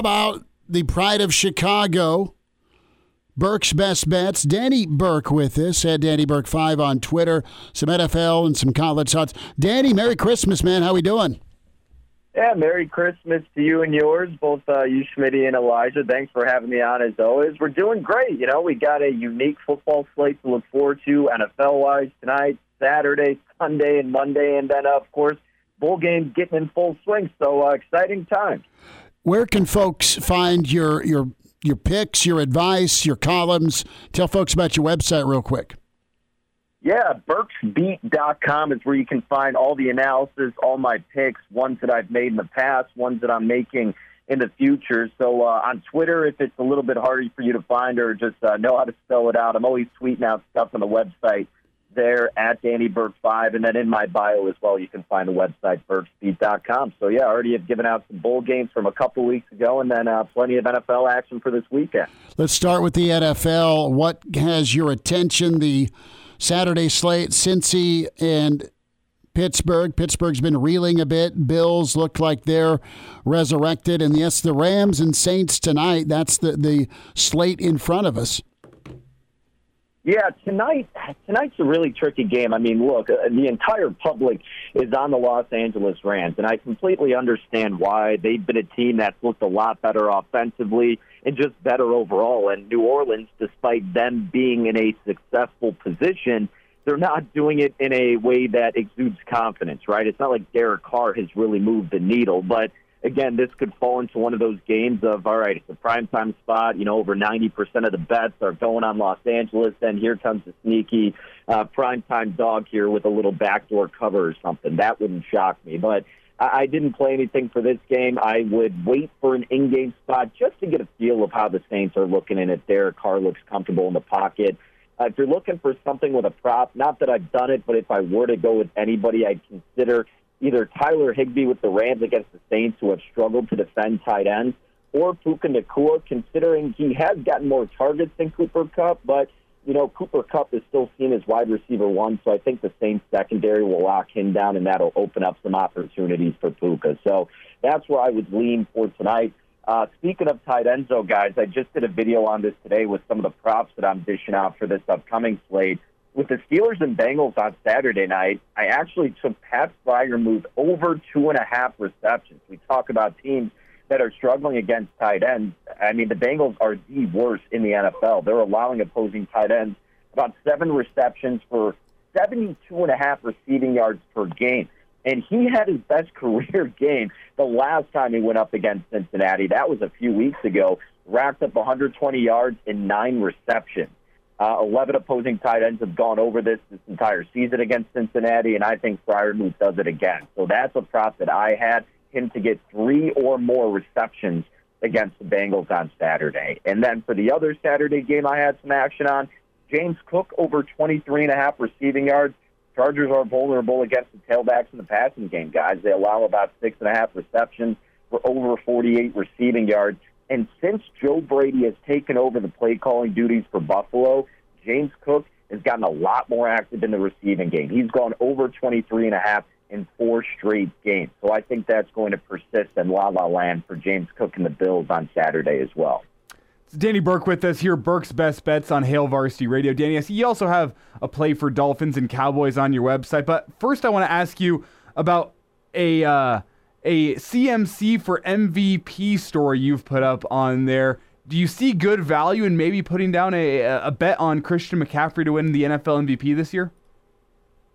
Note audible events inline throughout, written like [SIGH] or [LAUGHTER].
about the pride of Chicago? Burke's best bets. Danny Burke with us at Danny Burke five on Twitter. Some NFL and some college thoughts. Danny, Merry Christmas, man. How we doing? Yeah, Merry Christmas to you and yours, both uh, you, Schmitty, and Elijah. Thanks for having me on as always. We're doing great. You know, we got a unique football slate to look forward to NFL wise tonight, Saturday, Sunday, and Monday, and then, uh, of course, bowl games getting in full swing. So uh, exciting times. Where can folks find your your your picks, your advice, your columns? Tell folks about your website real quick. Yeah, BurksBeat.com is where you can find all the analysis, all my picks, ones that I've made in the past, ones that I'm making in the future. So uh, on Twitter, if it's a little bit harder for you to find or just uh, know how to spell it out, I'm always tweeting out stuff on the website there at Danny Burke 5. And then in my bio as well, you can find the website, BurksBeat.com. So, yeah, I already have given out some bowl games from a couple weeks ago and then uh, plenty of NFL action for this weekend. Let's start with the NFL. What has your attention? The Saturday slate, Cincy and Pittsburgh. Pittsburgh's been reeling a bit. Bills look like they're resurrected. And yes, the Rams and Saints tonight. That's the, the slate in front of us. Yeah, tonight tonight's a really tricky game. I mean, look, uh, the entire public is on the Los Angeles Rams, and I completely understand why. They've been a team that's looked a lot better offensively and just better overall. And New Orleans, despite them being in a successful position, they're not doing it in a way that exudes confidence, right? It's not like Derek Carr has really moved the needle, but again, this could fall into one of those games of, all right, it's a primetime spot. You know, over 90% of the bets are going on Los Angeles. Then here comes a sneaky uh, primetime dog here with a little backdoor cover or something. That wouldn't shock me. But I, I didn't play anything for this game. I would wait for an in game spot just to get a feel of how the Saints are looking and if Derek Carr looks comfortable in the pocket. Uh, if you're looking for something with a prop, not that I've done it, but if I were to go with anybody, I'd consider either Tyler Higbee with the Rams against the Saints, who have struggled to defend tight ends, or Puka Nacua, considering he has gotten more targets than Cooper Kupp, but you know, Cooper Kupp is still seen as wide receiver one, so I think the Saints secondary will lock him down, and that'll open up some opportunities for Puka. So that's where I would lean for tonight. Uh, speaking of tight ends, though, guys, I just did a video on this today with some of the props that I'm dishing out for this upcoming slate with the Steelers and Bengals on Saturday night, I actually took Pat Freiermuth move over two and a half receptions. We talk about teams that are struggling against tight ends. I mean, the Bengals are the worst in the NFL. They're allowing opposing tight ends about seven receptions for 72 and a half receiving yards per game. And he had his best [LAUGHS] career game the last time he went up against Cincinnati. That was a few weeks ago. Racked up 120 yards in nine receptions. Uh, 11 opposing tight ends have gone over this this entire season against Cincinnati, and I think Freiermuth does it again. So that's a prop that I had him to get three or more receptions against the Bengals on Saturday. And then for the other Saturday game I had some action on, James Cook over 23 and a half receiving yards. Chargers are vulnerable against the tailbacks in the passing game, guys. They allow about six and a half receptions for over 48 receiving yards. And since Joe Brady has taken over the play calling duties for Buffalo, James Cook has gotten a lot more active in the receiving game. He's gone over 23 and a half in four straight games. So I think that's going to persist in La La Land for James Cook and the Bills on Saturday as well. It's Danny Burke with us here, Burke's Best Bets on Hail Varsity Radio. Danny, I see you also have a play for Dolphins and Cowboys on your website. But first, I want to ask you about a uh, a CMC for MVP story you've put up on there. Do you see good value in maybe putting down a, a bet on Christian McCaffrey to win the NFL MVP this year?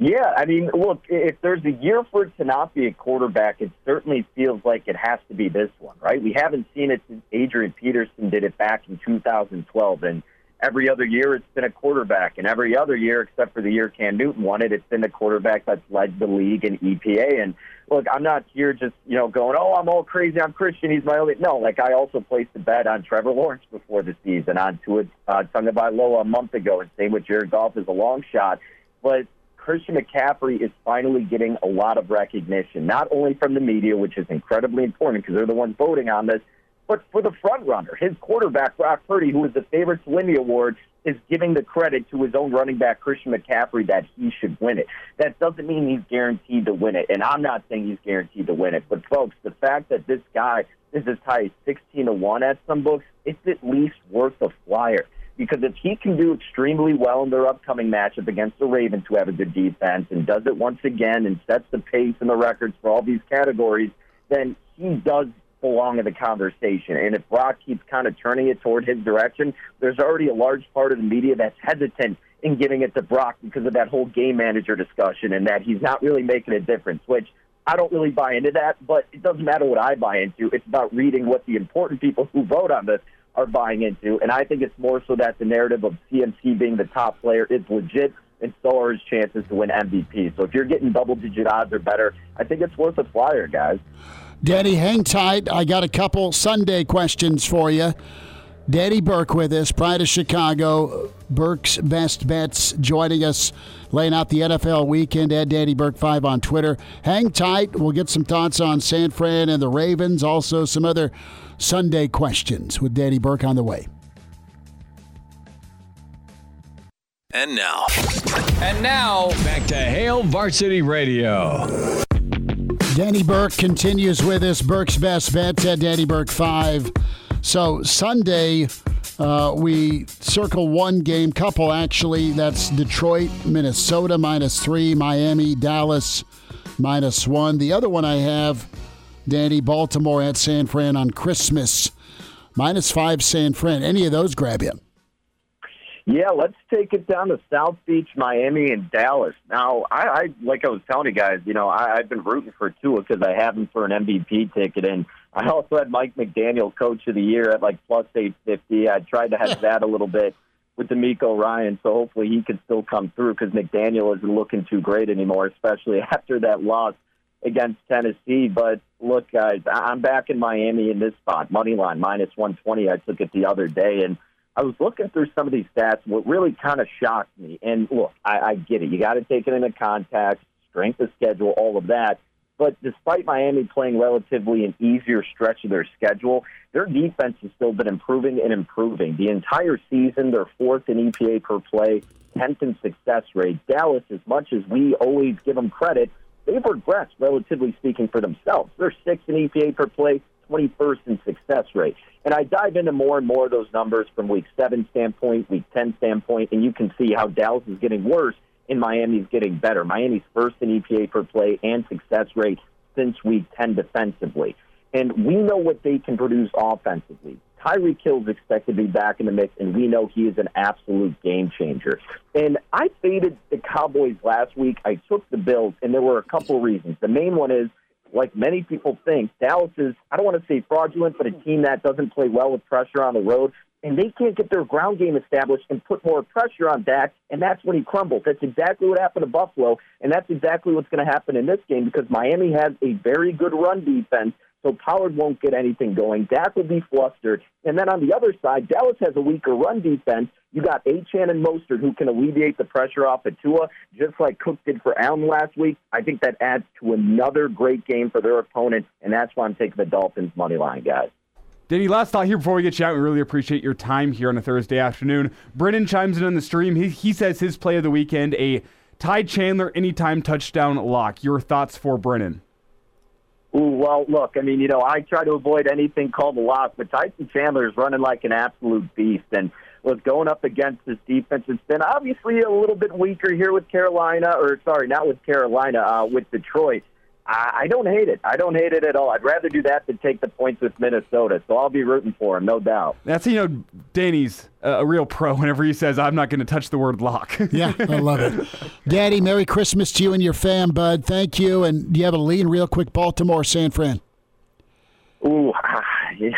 Yeah, I mean, look, if there's a year for it to not be a quarterback, it certainly feels like it has to be this one, right? We haven't seen it since Adrian Peterson did it back in 2012, and every other year it's been a quarterback, and every other year, except for the year Cam Newton won it, it's been the quarterback that's led the league in EPA. And look, I'm not here just you know going, oh, I'm all crazy, I'm Christian, he's my only. No, like I also placed a bet on Trevor Lawrence before the season, on Tua uh, Tagovailoa a month ago, and same with Jared Goff as a long shot, but. Christian McCaffrey is finally getting a lot of recognition, not only from the media, which is incredibly important because they're the ones voting on this, but for the front runner, his quarterback, Brock Purdy, who is the favorite to win the award, is giving the credit to his own running back, Christian McCaffrey, that he should win it. That doesn't mean he's guaranteed to win it. And I'm not saying he's guaranteed to win it. But, folks, the fact that this guy is as high as 16 to 1 at some books, it's at least worth a flyer. Because if he can do extremely well in their upcoming matchup against the Ravens, who have a good defense, and does it once again and sets the pace and the records for all these categories, then he does belong in the conversation. And if Brock keeps kind of turning it toward his direction, there's already a large part of the media that's hesitant in giving it to Brock because of that whole game manager discussion and that he's not really making a difference, which I don't really buy into that, but it doesn't matter what I buy into. It's about reading what the important people who vote on this are buying into. And I think it's more so that the narrative of CMC being the top player is legit, and so are his chances to win MVP. So if you're getting double digit odds or better, I think it's worth a flyer, guys. Danny, hang tight. I got a couple Sunday questions for you. Danny Burke with us, Pride of Chicago. Burke's Best Bets joining us, laying out the NFL weekend at Danny Burke 5 on Twitter. Hang tight. We'll get some thoughts on San Fran and the Ravens, also some other Sunday questions with Danny Burke on the way. And now. And now, back to Hail Varsity Radio. Danny Burke continues with us. Burke's Best bet at Danny Burke 5. So, Sunday, uh, we circle one game, couple actually. That's Detroit, Minnesota minus three, Miami, Dallas minus one. The other one I have, Danny, Baltimore at San Fran on Christmas, minus five, San Fran. Any of those grab you? Yeah, let's take it down to South Beach, Miami, and Dallas. Now, I, I like I was telling you guys, you know, I, I've been rooting for Tua because I have him for an MVP ticket, and I also had Mike McDaniel Coach of the Year at like plus eight fifty. I tried to have that a little bit with DeMeco Ryan, so hopefully he could still come through because McDaniel isn't looking too great anymore, especially [LAUGHS] after that loss against Tennessee. But look, guys, I'm back in Miami in this spot, money line minus one twenty. I took it the other day, and I was looking through some of these stats. What really kind of shocked me, and look, I, I get it. You got to take it into context, strength of schedule, all of that. But despite Miami playing relatively an easier stretch of their schedule, their defense has still been improving and improving. The entire season, they're fourth in EPA per play, 10th in success rate. Dallas, as much as we always give them credit, they've regressed, relatively speaking, for themselves. They're sixth in EPA per play, 21st in success rate. And I dive into more and more of those numbers from week seven standpoint, week 10 standpoint, and you can see how Dallas is getting worse and Miami's getting better. Miami's first in EPA per play and success rate since week 10 defensively. And we know what they can produce offensively. Tyreek Hill is expected to be back in the mix, and we know he is an absolute game changer. And I faded the Cowboys last week. I took the Bills, and there were a couple reasons. The main one is like many people think, Dallas is, I don't want to say fraudulent, but a hmm. team that doesn't play well with pressure on the road. And they can't get their ground game established and put more pressure on Dak, and that's when he crumbles. That's exactly what happened to Buffalo, and that's exactly what's going to happen in this game because Miami has a very good run defense so Pollard won't get anything going. Dak will be flustered. And then on the other side, Dallas has a weaker run defense. You got Achane and Mostert who can alleviate the pressure off of Tua, just like Cook did for Allen last week. I think that adds to another great game for their opponent, and that's why I'm taking the Dolphins money line, guys. Danny, last thought here before we get you out. We really appreciate your time here on a Thursday afternoon. Brennan chimes in on the stream. He, he says his play of the weekend, a Ty Chandler anytime touchdown lock. Your thoughts for Brennan? Ooh, well, look, I mean, you know, I try to avoid anything called a loss, but Tyson Chandler is running like an absolute beast and was going up against this defense. It's been obviously a little bit weaker here with Carolina, or sorry, not with Carolina, uh, with Detroit. I, I don't hate it. I don't hate it at all. I'd rather do that than take the points with Minnesota. So I'll be rooting for him, no doubt. That's you know, Danny's a real pro. Whenever he says, "I'm not going to touch the word lock." [LAUGHS] yeah, I love it. Danny, Merry Christmas to you and your fam, bud. Thank you. And do you have a lean, real quick, Baltimore, San Fran? Ooh, [LAUGHS] yeah,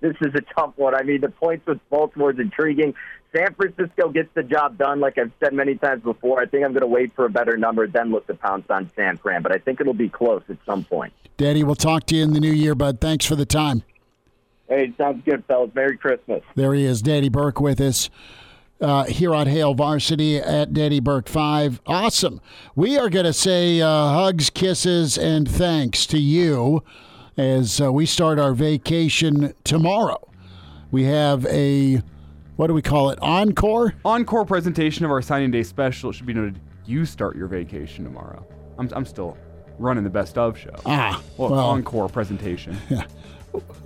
this is a tough one. I mean, the points with Baltimore is intriguing. San Francisco gets the job done, like I've said many times before. I think I'm going to wait for a better number, then look to pounce on San Fran. But I think it'll be close at some point. Danny, we'll talk to you in the new year, bud. Thanks for the time. Hey, sounds good, fellas. Merry Christmas. There he is, Danny Burke with us. Uh, here on Hail Varsity at Danny Burke 5. Awesome. We are going to say uh, hugs, kisses, and thanks to you as uh, we start our vacation tomorrow. We have a what do we call it? Encore? Encore presentation of our signing day special. It should be noted you start your vacation tomorrow. I'm, I'm still running the best of show. Ah. Well, well encore presentation. [LAUGHS] Yeah.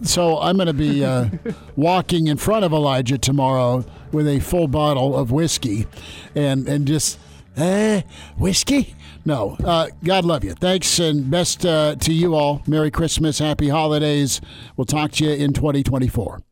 So I'm going to be uh, [LAUGHS] walking in front of Elijah tomorrow with a full bottle of whiskey, and and just eh, whiskey. No, uh, God love you. Thanks and best uh, to you all. Merry Christmas, Happy Holidays. We'll talk to you in 2024.